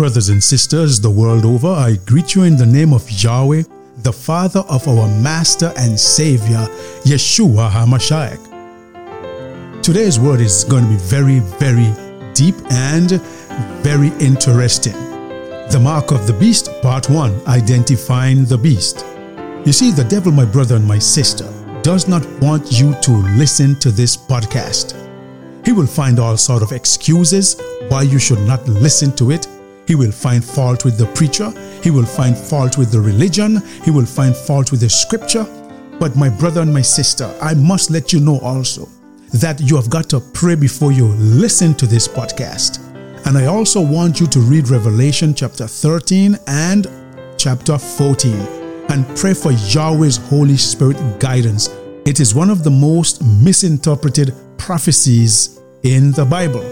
Brothers and sisters the world over, I greet you in the name of Yahweh, the Father of our Master and Savior, Yeshua HaMashiach. Today's word is going to be very, very deep and very interesting. The Mark of the Beast, Part 1 Identifying the Beast. You see, the devil, my brother and my sister, does not want you to listen to this podcast. He will find all sort of excuses why you should not listen to it. He will find fault with the preacher. He will find fault with the religion. He will find fault with the scripture. But my brother and my sister, I must let you know also that you have got to pray before you listen to this podcast. And I also want you to read Revelation chapter 13 and chapter 14 and pray for Yahweh's Holy Spirit guidance. It is one of the most misinterpreted prophecies in the Bible.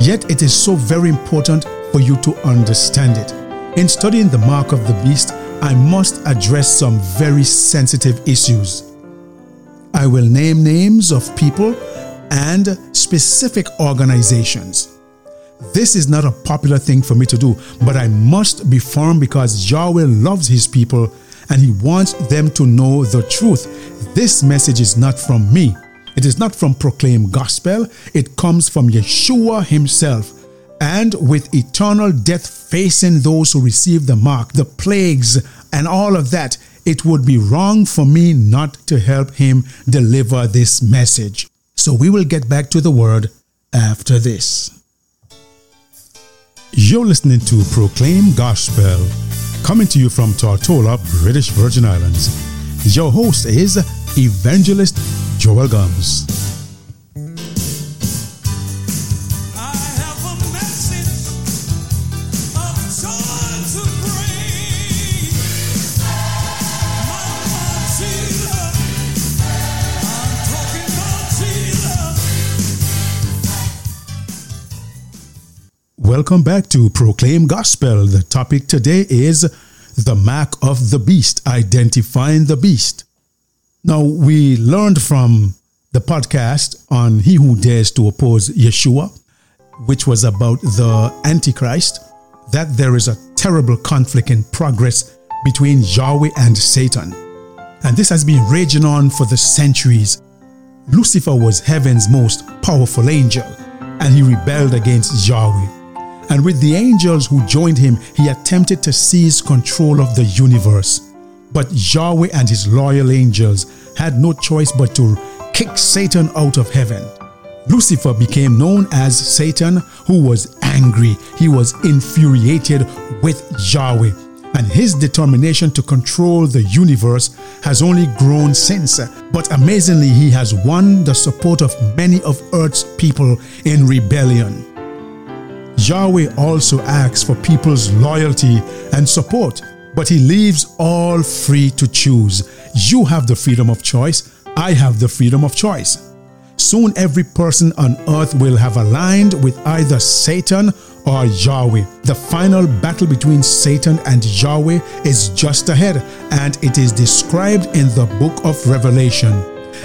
Yet it is so very important for you to understand it. In studying the mark of the beast, I must address some very sensitive issues. I will name names of people and specific organizations. This is not a popular thing for me to do, but I must be firm because Yahweh loves his people and he wants them to know the truth. This message is not from me. It is not from Proclaim Gospel, it comes from Yeshua himself. And with eternal death facing those who receive the mark, the plagues, and all of that, it would be wrong for me not to help him deliver this message. So we will get back to the word after this. You're listening to Proclaim Gospel, coming to you from Tortola, British Virgin Islands. Your host is Evangelist Joel Gums. Welcome back to Proclaim Gospel. The topic today is the mark of the beast, identifying the beast. Now, we learned from the podcast on He Who Dares to Oppose Yeshua, which was about the Antichrist, that there is a terrible conflict in progress between Yahweh and Satan. And this has been raging on for the centuries. Lucifer was heaven's most powerful angel, and he rebelled against Yahweh. And with the angels who joined him, he attempted to seize control of the universe. But Yahweh and his loyal angels had no choice but to kick Satan out of heaven. Lucifer became known as Satan, who was angry. He was infuriated with Yahweh. And his determination to control the universe has only grown since. But amazingly, he has won the support of many of Earth's people in rebellion. Yahweh also asks for people's loyalty and support but he leaves all free to choose. You have the freedom of choice. I have the freedom of choice. Soon every person on earth will have aligned with either Satan or Yahweh. The final battle between Satan and Yahweh is just ahead, and it is described in the book of Revelation.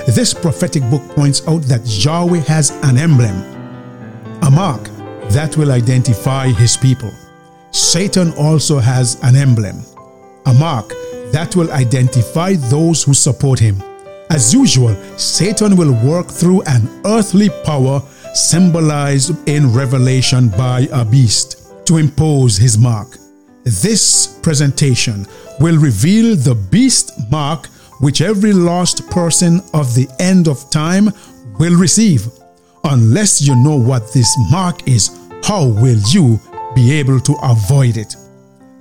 This prophetic book points out that Yahweh has an emblem, a mark that will identify his people. Satan also has an emblem, a mark that will identify those who support him. As usual, Satan will work through an earthly power symbolized in Revelation by a beast to impose his mark. This presentation will reveal the beast mark which every lost person of the end of time will receive. Unless you know what this mark is, how will you be able to avoid it?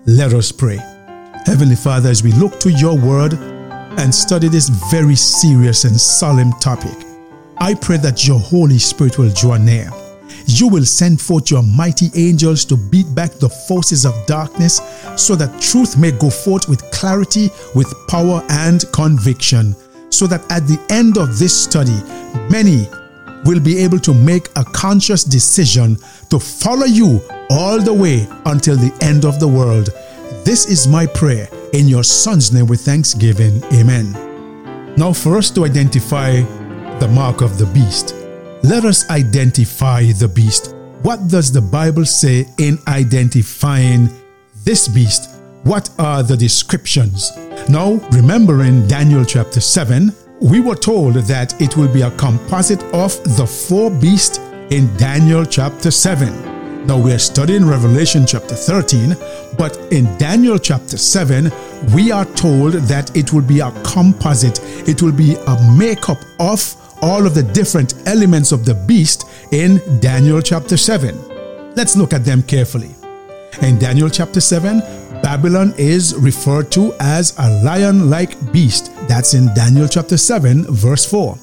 Let us pray. Heavenly Father, as we look to your word and study this very serious and solemn topic, I pray that your Holy Spirit will draw near. You will send forth your mighty angels to beat back the forces of darkness so that truth may go forth with clarity, with power and conviction, so that at the end of this study, many will be able to make a conscious decision to follow you all the way until the end of the world. This is my prayer in your Son's name with thanksgiving. Amen. Now, for us to identify the mark of the beast, let us identify the beast. what does the Bible say in identifying this beast? What are the descriptions? Now, remember in Daniel chapter 7, we were told that it will be a composite of the four beasts in Daniel chapter 7. Now we are studying Revelation chapter 13, but in Daniel chapter 7, we are told that it will be a composite, it will be a makeup of all of the different elements of the beast in Daniel chapter 7. Let's look at them carefully. In Daniel chapter 7, Babylon is referred to as a lion like beast. That's in Daniel chapter 7, verse 4.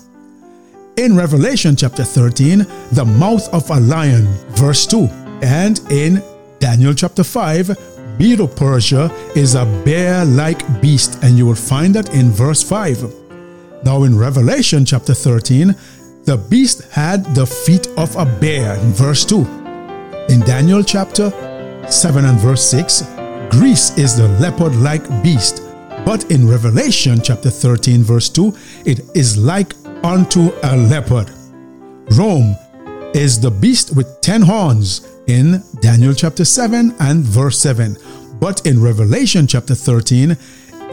In Revelation chapter 13, the mouth of a lion, verse 2. And in Daniel chapter 5, Medo Persia is a bear like beast, and you will find that in verse 5. Now, in Revelation chapter 13, the beast had the feet of a bear, in verse 2. In Daniel chapter 7 and verse 6, Greece is the leopard like beast. But in Revelation chapter 13, verse 2, it is like unto a leopard. Rome is the beast with ten horns in Daniel chapter 7 and verse 7. But in Revelation chapter 13,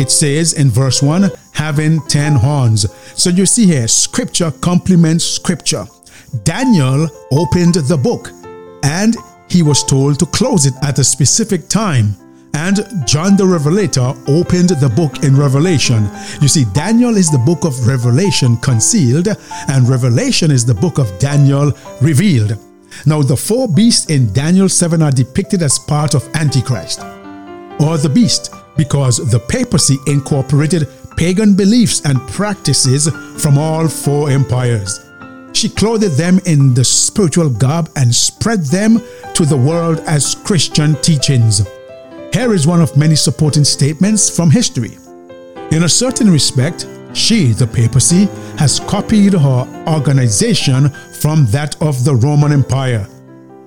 it says in verse 1, having ten horns. So you see here, scripture complements scripture. Daniel opened the book and he was told to close it at a specific time. And John the Revelator opened the book in Revelation. You see, Daniel is the book of Revelation concealed, and Revelation is the book of Daniel revealed. Now, the four beasts in Daniel 7 are depicted as part of Antichrist, or the beast, because the papacy incorporated pagan beliefs and practices from all four empires. She clothed them in the spiritual garb and spread them to the world as Christian teachings. Here is one of many supporting statements from history. In a certain respect, she, the papacy, has copied her organization from that of the Roman Empire,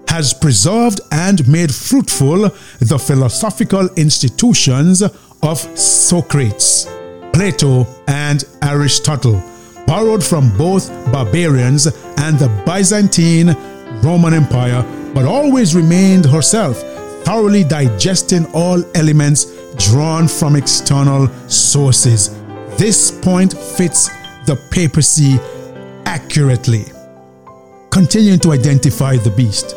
has preserved and made fruitful the philosophical institutions of Socrates, Plato, and Aristotle, borrowed from both barbarians and the Byzantine Roman Empire, but always remained herself thoroughly digesting all elements drawn from external sources. This point fits the papacy accurately. Continuing to identify the beast.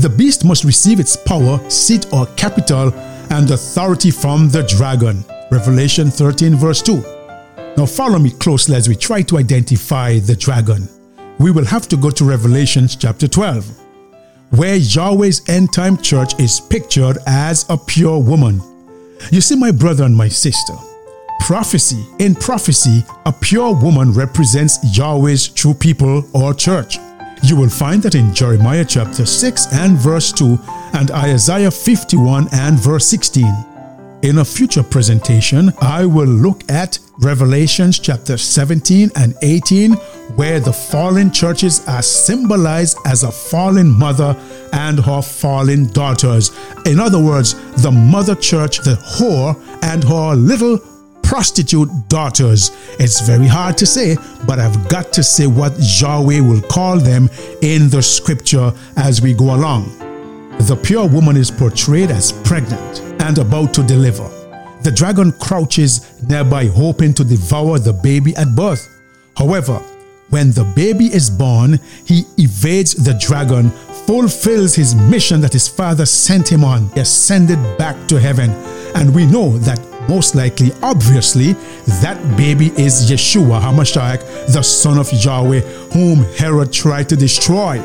The beast must receive its power, seat, or capital and authority from the dragon. Revelation 13, verse 2. Now, follow me closely as we try to identify the dragon. We will have to go to Revelation chapter 12 where Yahweh's end time church is pictured as a pure woman. You see, my brother and my sister, prophecy, in prophecy, a pure woman represents Yahweh's true people or church. You will find that in Jeremiah chapter 6 and verse 2 and Isaiah 51 and verse 16. In a future presentation, I will look at Revelations chapter 17 and 18, where the fallen churches are symbolized as a fallen mother and her fallen daughters. In other words, the mother church, the whore, and her little prostitute daughters. It's very hard to say, but I've got to say what Yahweh will call them in the scripture as we go along. The pure woman is portrayed as pregnant and about to deliver. The dragon crouches nearby, hoping to devour the baby at birth. However, when the baby is born, he evades the dragon, fulfills his mission that his father sent him on, he ascended back to heaven. And we know that most likely, obviously, that baby is Yeshua HaMashiach, the son of Yahweh, whom Herod tried to destroy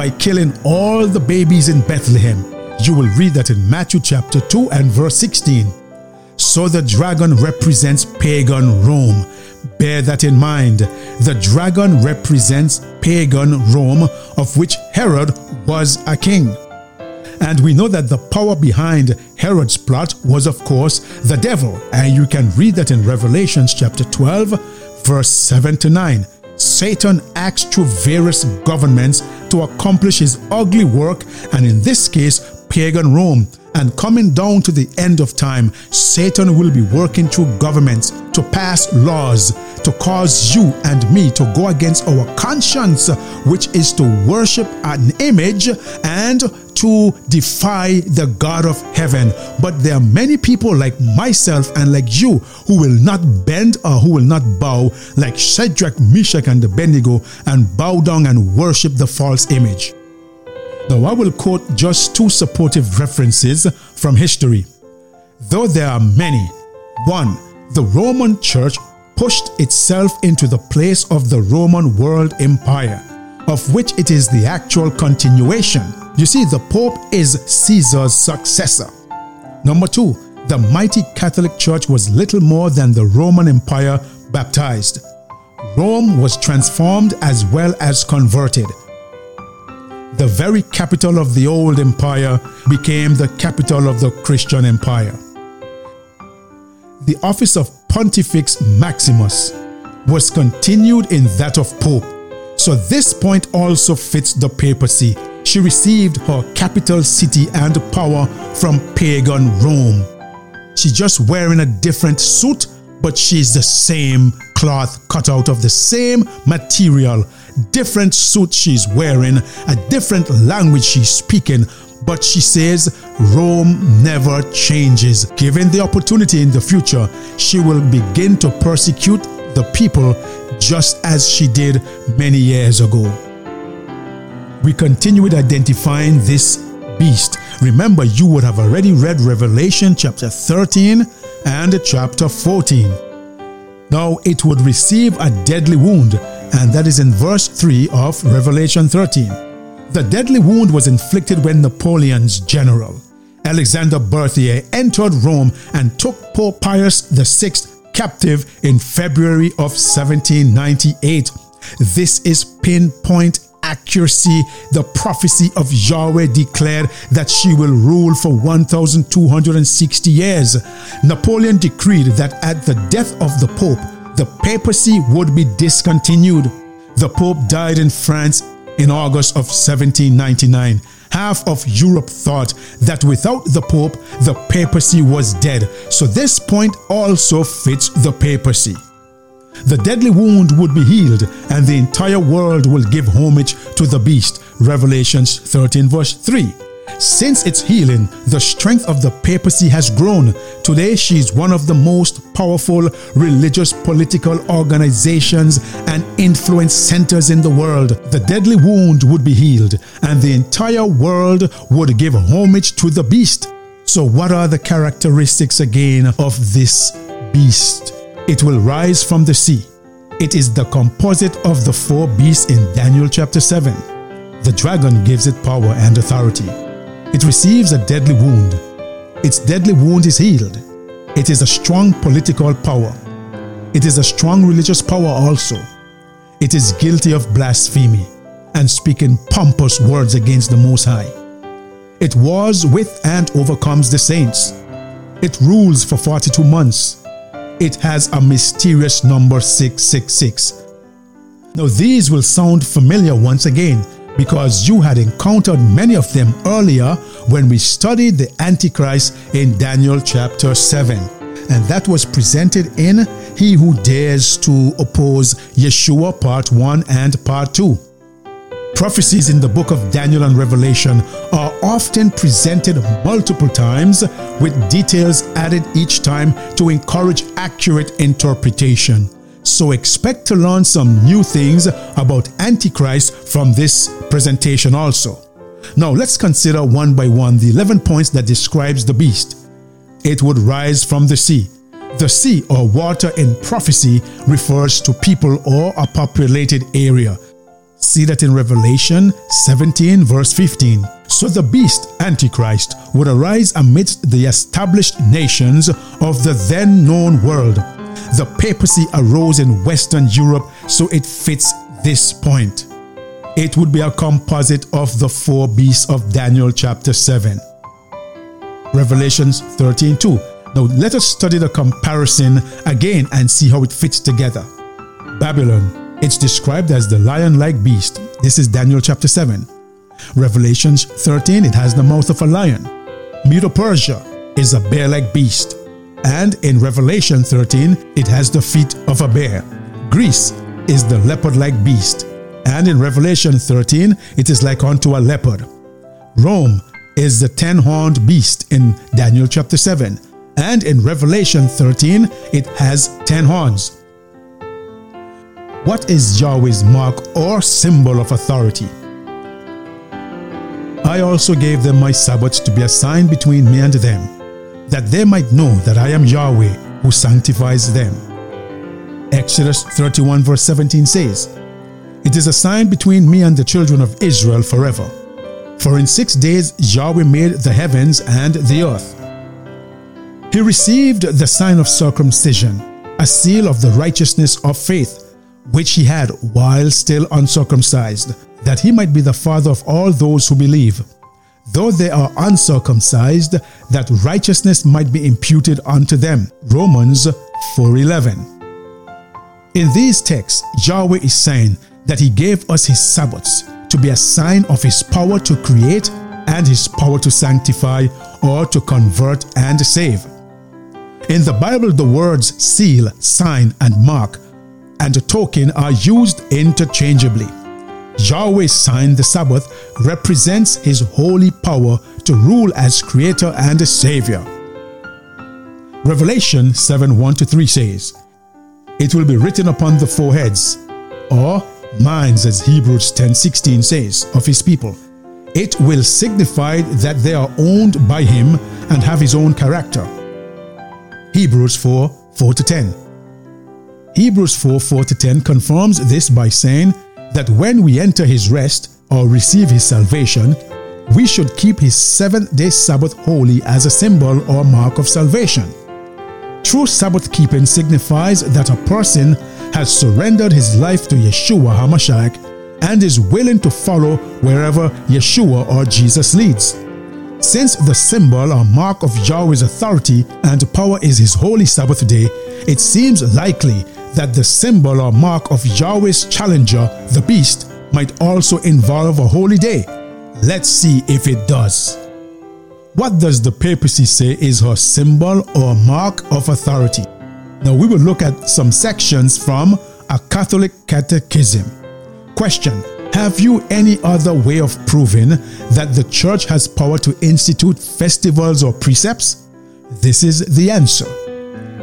by killing all the babies in Bethlehem. You will read that in Matthew chapter 2 and verse 16. So the dragon represents pagan Rome. Bear that in mind. The dragon represents pagan Rome, of which Herod was a king. And we know that the power behind Herod's plot was, of course, the devil. And you can read that in Revelations chapter 12, verse 7 to 9. Satan acts through various governments to accomplish his ugly work, and in this case, pagan Rome. And coming down to the end of time, Satan will be working through governments to pass laws to cause you and me to go against our conscience, which is to worship an image and to defy the God of heaven. But there are many people like myself and like you who will not bend or who will not bow, like Shadrach, Meshach, and Abednego, and bow down and worship the false image. Now, I will quote just two supportive references from history. Though there are many, one, the Roman Church pushed itself into the place of the Roman world empire, of which it is the actual continuation. You see, the Pope is Caesar's successor. Number two, the mighty Catholic Church was little more than the Roman Empire baptized. Rome was transformed as well as converted the very capital of the old empire became the capital of the Christian empire. The office of Pontifex Maximus was continued in that of Pope. So this point also fits the papacy. She received her capital city and power from pagan Rome. She's just wearing a different suit, but she's the same cloth cut out of the same material different suit she's wearing, a different language she's speaking, but she says Rome never changes. Given the opportunity in the future, she will begin to persecute the people just as she did many years ago. We continue with identifying this beast. Remember, you would have already read Revelation chapter 13 and chapter 14. Now it would receive a deadly wound and that is in verse 3 of Revelation 13. The deadly wound was inflicted when Napoleon's general, Alexander Berthier, entered Rome and took Pope Pius VI captive in February of 1798. This is pinpoint accuracy. The prophecy of Yahweh declared that she will rule for 1,260 years. Napoleon decreed that at the death of the Pope, the papacy would be discontinued. The Pope died in France in August of 1799. Half of Europe thought that without the Pope, the papacy was dead. So this point also fits the papacy. The deadly wound would be healed, and the entire world will give homage to the beast. Revelations 13, verse 3. Since its healing, the strength of the papacy has grown. Today, she is one of the most powerful religious political organizations and influence centers in the world. The deadly wound would be healed, and the entire world would give homage to the beast. So, what are the characteristics again of this beast? It will rise from the sea. It is the composite of the four beasts in Daniel chapter 7. The dragon gives it power and authority. It receives a deadly wound. Its deadly wound is healed. It is a strong political power. It is a strong religious power also. It is guilty of blasphemy and speaking pompous words against the Most High. It wars with and overcomes the saints. It rules for 42 months. It has a mysterious number 666. Now, these will sound familiar once again because you had encountered many of them earlier when we studied the Antichrist in Daniel chapter 7. And that was presented in He Who Dares to Oppose Yeshua, part 1 and part 2. Prophecies in the book of Daniel and Revelation are often presented multiple times with details added each time to encourage accurate interpretation. So expect to learn some new things about Antichrist from this presentation also. Now let's consider one by one the 11 points that describes the beast. It would rise from the sea. The sea or water in prophecy refers to people or a populated area. See that in Revelation 17 verse 15. So the beast, Antichrist, would arise amidst the established nations of the then known world the papacy arose in Western Europe, so it fits this point. It would be a composite of the four beasts of Daniel chapter 7. Revelations 13 2. Now let us study the comparison again and see how it fits together. Babylon, it's described as the lion like beast. This is Daniel chapter 7. Revelations 13, it has the mouth of a lion. Medo Persia is a bear like beast, and in Revelation 13, it has the feet of a bear. Greece is the leopard like beast, and in Revelation 13, it is like unto a leopard. Rome is the ten horned beast in Daniel chapter 7, and in Revelation 13, it has ten horns. What is Yahweh's mark or symbol of authority? I also gave them my Sabbaths to be a sign between me and them, that they might know that I am Yahweh who sanctifies them. Exodus 31, verse 17 says, It is a sign between me and the children of Israel forever. For in six days Yahweh made the heavens and the earth. He received the sign of circumcision, a seal of the righteousness of faith, which he had while still uncircumcised that he might be the father of all those who believe, though they are uncircumcised, that righteousness might be imputed unto them. Romans 4:11. In these texts, Yahweh is saying that he gave us his Sabbaths to be a sign of his power to create and his power to sanctify or to convert and save. In the Bible, the words seal, sign, and mark and token are used interchangeably. Yahweh's sign, the Sabbath, represents his holy power to rule as creator and savior. Revelation 7 1 3 says, It will be written upon the foreheads, or minds, as Hebrews 10:16 says, of his people. It will signify that they are owned by him and have his own character. Hebrews 4 4 10. Hebrews 4 4 10 confirms this by saying, that when we enter his rest or receive his salvation, we should keep his seventh day Sabbath holy as a symbol or mark of salvation. True Sabbath keeping signifies that a person has surrendered his life to Yeshua HaMashiach and is willing to follow wherever Yeshua or Jesus leads. Since the symbol or mark of Yahweh's authority and power is his holy Sabbath day, it seems likely that the symbol or mark of Yahweh's challenger, the beast, might also involve a holy day. Let's see if it does. What does the papacy say is her symbol or mark of authority? Now we will look at some sections from a Catholic catechism. Question Have you any other way of proving that the church has power to institute festivals or precepts? This is the answer.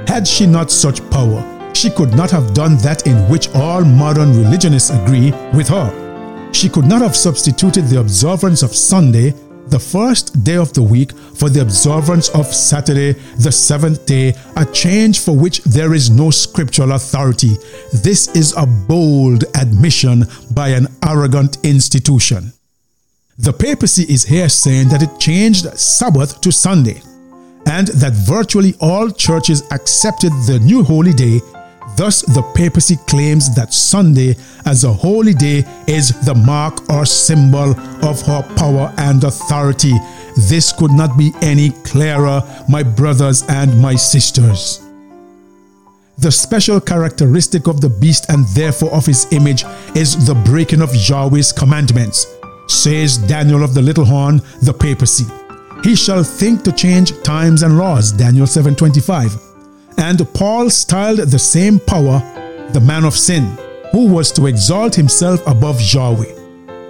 Had she not such power, she could not have done that in which all modern religionists agree with her. She could not have substituted the observance of Sunday, the first day of the week, for the observance of Saturday, the seventh day, a change for which there is no scriptural authority. This is a bold admission by an arrogant institution. The papacy is here saying that it changed Sabbath to Sunday, and that virtually all churches accepted the new holy day Thus, the papacy claims that Sunday as a holy day is the mark or symbol of her power and authority. This could not be any clearer, my brothers and my sisters. The special characteristic of the beast and therefore of his image is the breaking of Yahweh's commandments, says Daniel of the little horn, the papacy. He shall think to change times and laws, Daniel 725. And Paul styled the same power the man of sin, who was to exalt himself above Yahweh.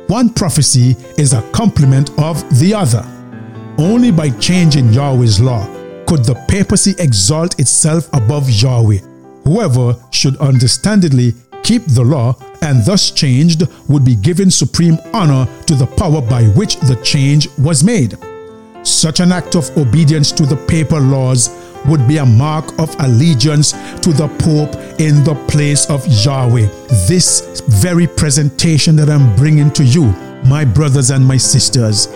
One prophecy is a complement of the other. Only by changing Yahweh's law could the papacy exalt itself above Yahweh. Whoever should understandably keep the law and thus changed would be given supreme honor to the power by which the change was made. Such an act of obedience to the papal laws would be a mark of allegiance to the Pope in the place of Yahweh. This very presentation that I'm bringing to you, my brothers and my sisters,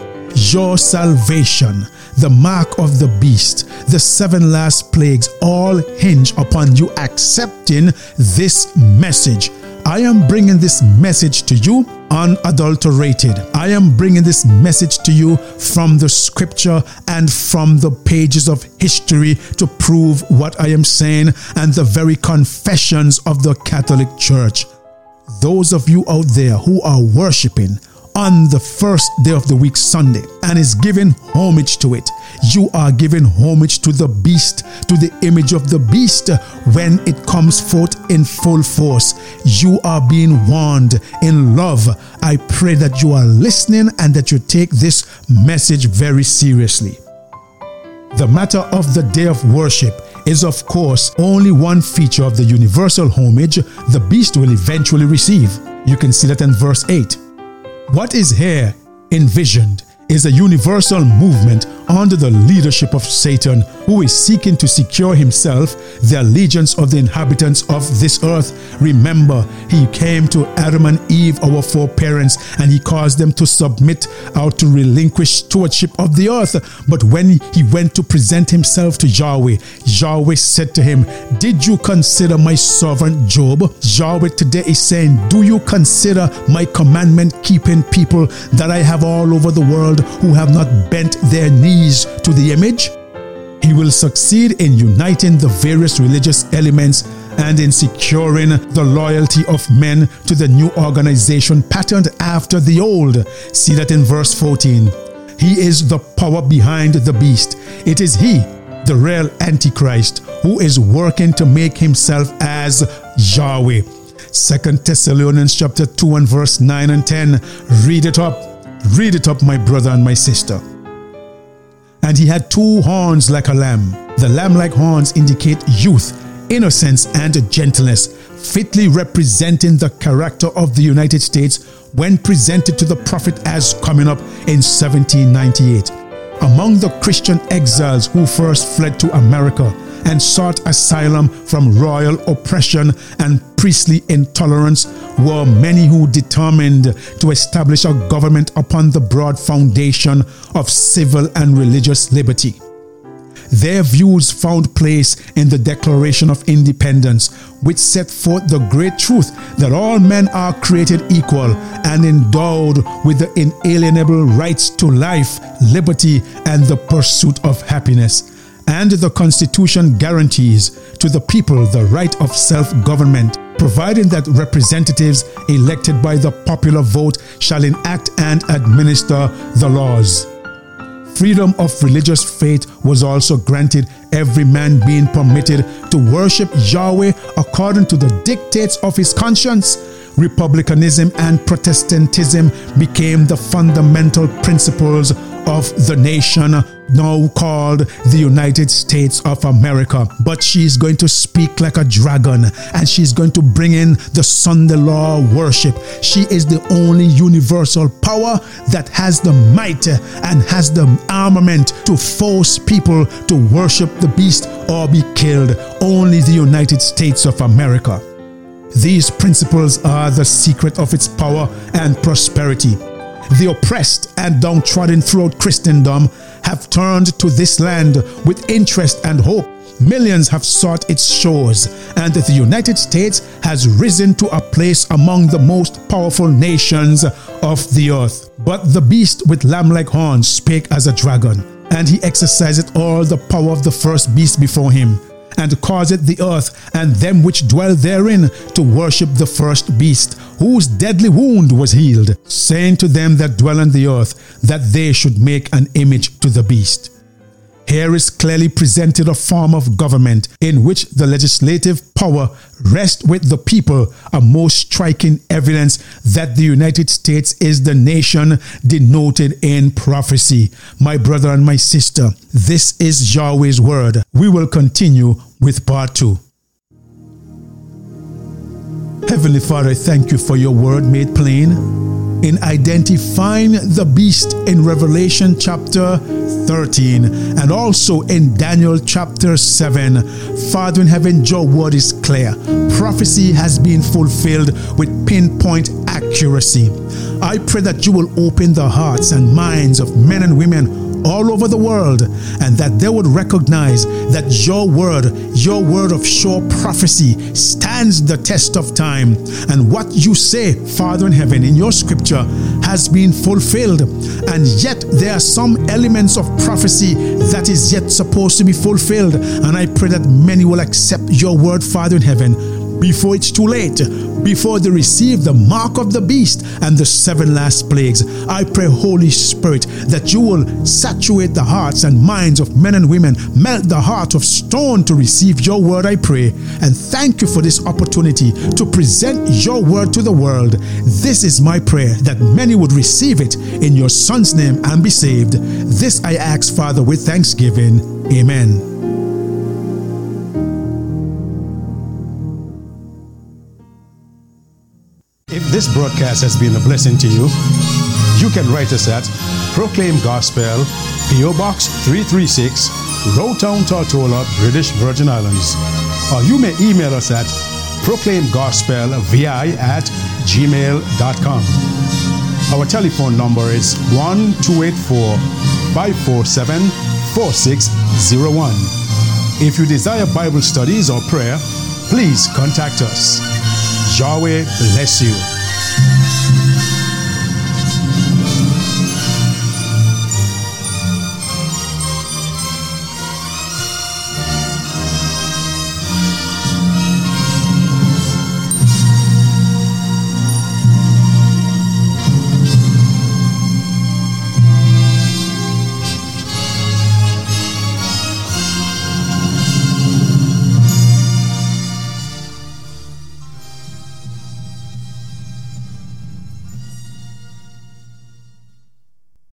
your salvation, the mark of the beast, the seven last plagues all hinge upon you accepting this message I am bringing this message to you unadulterated. I am bringing this message to you from the scripture and from the pages of history to prove what I am saying and the very confessions of the Catholic Church. Those of you out there who are worshiping on the first day of the week, Sunday, and is giving homage to it. You are giving homage to the beast, to the image of the beast when it comes forth in full force. You are being warned in love. I pray that you are listening and that you take this message very seriously. The matter of the day of worship is, of course, only one feature of the universal homage the beast will eventually receive. You can see that in verse 8. What is here envisioned is a universal movement under the leadership of Satan, who is seeking to secure himself the allegiance of the inhabitants of this earth. Remember, he came to Adam and Eve, our foreparents, and he caused them to submit or to relinquish stewardship of the earth. But when he went to present himself to Yahweh, Yahweh said to him, Did you consider my servant Job? Yahweh today is saying, Do you consider my commandment keeping people that I have all over the world? Who have not bent their knees to the image. He will succeed in uniting the various religious elements and in securing the loyalty of men to the new organization patterned after the old. See that in verse 14. He is the power behind the beast. It is he, the real Antichrist, who is working to make himself as Yahweh. Second Thessalonians chapter 2 and verse 9 and 10. Read it up. Read it up, my brother and my sister. And he had two horns like a lamb. The lamb like horns indicate youth, innocence, and gentleness, fitly representing the character of the United States when presented to the prophet as coming up in 1798. Among the Christian exiles who first fled to America, and sought asylum from royal oppression and priestly intolerance were many who determined to establish a government upon the broad foundation of civil and religious liberty. Their views found place in the Declaration of Independence, which set forth the great truth that all men are created equal and endowed with the inalienable rights to life, liberty, and the pursuit of happiness and the Constitution guarantees to the people the right of self government, providing that representatives elected by the popular vote shall enact and administer the laws. Freedom of religious faith was also granted, every man being permitted to worship Yahweh according to the dictates of his conscience. Republicanism and Protestantism became the fundamental principles of the nation now called the United States of America. But she's going to speak like a dragon and she's going to bring in the Sunday law worship. She is the only universal power that has the might and has the armament to force people to worship the beast or be killed. Only the United States of America. These principles are the secret of its power and prosperity. The oppressed and downtrodden throughout Christendom have turned to this land with interest and hope. Millions have sought its shores, and the United States has risen to a place among the most powerful nations of the earth. But the beast with lamb like horns spake as a dragon, and he exercised all the power of the first beast before him and causeth the earth and them which dwell therein to worship the first beast, whose deadly wound was healed, saying to them that dwell on the earth that they should make an image to the beast. Here is clearly presented a form of government in which the legislative power rests with the people, a most striking evidence that the United States is the nation denoted in prophecy. My brother and my sister, this is Yahweh's word. We will continue with part two. Heavenly Father, I thank you for your word made plain in identifying the beast in Revelation chapter 13 and also in Daniel chapter 7. Father in heaven, your word is clear. Prophecy has been fulfilled with pinpoint accuracy. I pray that you will open the hearts and minds of men and women all over the world and that they would recognize that your word, your word of sure prophecy, stands the test of time. And what you say, Father in heaven, in your scripture has been fulfilled. And yet there are some elements of prophecy that is yet supposed to be fulfilled. And I pray that many will accept your word, Father in heaven before it's too late, before they receive the mark of the beast and the seven last plagues. I pray, Holy Spirit, that you will saturate the hearts and minds of men and women, melt the heart of stone to receive your word, I pray. And thank you for this opportunity to present your word to the world. This is my prayer that many would receive it in your Son's name and be saved. This I ask, Father, with thanksgiving. Amen. This broadcast has been a blessing to you, you can write us at Proclaim Gospel, P.O. Box 336, Road Town, Tortola, British Virgin Islands. Or you may email us at proclaimgospelvi at gmail.com. Our telephone number is 1 284 547 4601. If you desire Bible studies or prayer, please contact us. Yahweh bless you. Thank you.